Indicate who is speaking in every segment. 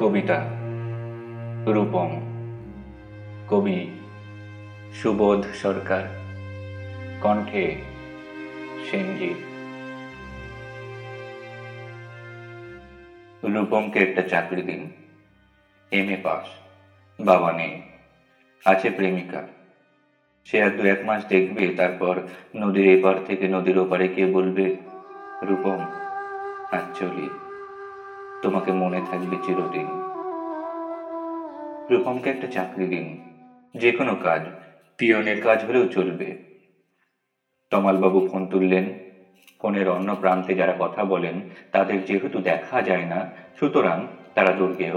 Speaker 1: কবিতা রূপম, কবি সুবোধ সরকার, কণ্ঠে সেনজি রূপমকে একটা চাকরি দিন এম এ পাস, বাবা নেই, আছে প্রেমিকা। সে আর দু এক মাস দেখবে, তারপর নদীর এপার থেকে নদীর ওপারে কে বলবে, রূপম, আজ চলি। তোমাকে মনে থাকবে চিরদিন। রূপমকে একটা চাকরি দিন। যে কোনো কাজ, পিয়নের কাজ হলেও চলবে। তমালবাবু ফোন তুললেন। ফোনের অন্য প্রান্তে যারা কথা বলেন, তাদের যেহেতু দেখা যায় না, সুতরাং তারা দুর্গেয়।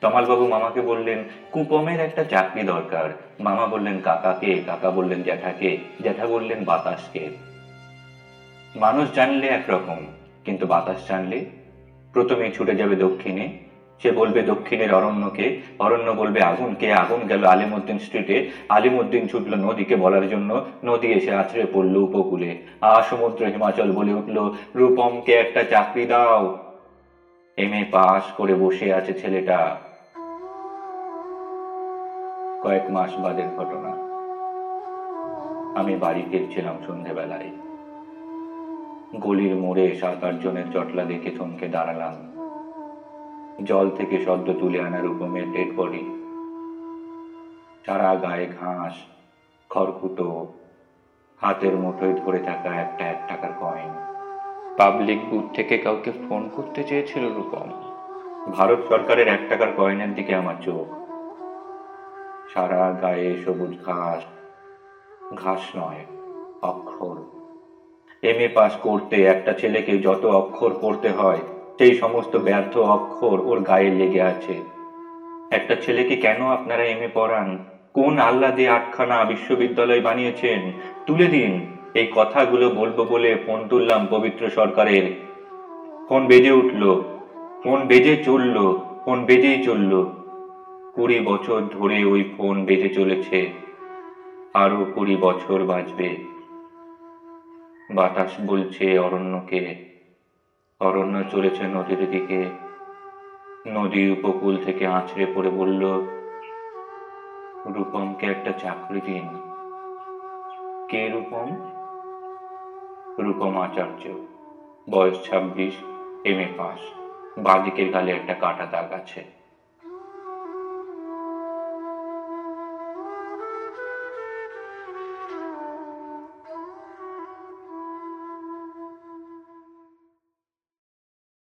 Speaker 1: তমালবাবু মামাকে বললেন, কুপমের একটা চাকরি দরকার। মামা বললেন, কাকাকে। কাকা বললেন, জ্যাঠাকে। জ্যাঠা বললেন, বাতাসকে। মানুষ জানলে একরকম, কিন্তু বাতাস জানলে প্রথমেই ছুটে যাবে দক্ষিণে। সে বলবে, দক্ষিণের অরণ্যকে অরণ্য বলবে আগুনকে আগুন গেল আলিমুদ্দিন স্ট্রিটে আলিমুদ্দিন ছুটল নদীকে বলার জন্য। নদী এসে আছড়ে পড়ল উপকূলে। আ, সমুদ্র হিমাচল, বলে উঠল রূপমকে একটা চাকরি দাও। এম এ পাস করে বসে আছে ছেলেটা। কয়েক মাস বাদের ঘটনা। আমি বাড়ি ফিরছিলাম সন্ধেবেলায়। গলির মোড়ে সাত আট জনের জটলা দেখে থমকে দাঁড়ালাম। জল থেকে সদ্য তুলে আনা রূপমের ডেড বডি সারা গায়ে ঘাস, খড়কুটো, হাতের মুঠোয় ধরে থাকা একটা এক টাকার কয়েন পাবলিক বুথ থেকে কাউকে ফোন করতে চেয়েছিল রূপম। ভারত সরকারের এক টাকার কয়েনের দিকে আমার চোখ। সারা গায়ে সবুজ ঘাস ঘাস নয়, অক্ষর। এম এ পাস করতে একটা ছেলেকে যত অক্ষর পড়তে হয়, সেই সমস্ত ব্যর্থ অক্ষর ওর গায়ে লেগে আছে। একটা ছেলেকে কেন আপনারা এম এ পড়ান? কোন আল্লাহ দিয়ে আটখানা বিশ্ববিদ্যালয় বানিয়েছেন? তুলে দিন। এই কথাগুলো বলব বলে ফোন তুললাম পবিত্র সরকারের। ফোন বেজে উঠল। ফোন বেজে চলল। ফোন বেজেই চলল। কুড়ি বছর ধরে ওই ফোন বেজে চলেছে। আরও কুড়ি বছর বাজবে বাতাস বলছে অরণ্যকে। অরণ্য চলেছে নদীর দিকে। নদী উপকূল থেকে আছড়ে পড়ে বলল, রূপমকে একটা চাকরি দিন। কে রূপম? রূপম আচার্য। বয়স ছাব্বিশ এম এ পাস। বাঁদিকের গালে একটা কাটা দাগ আছে।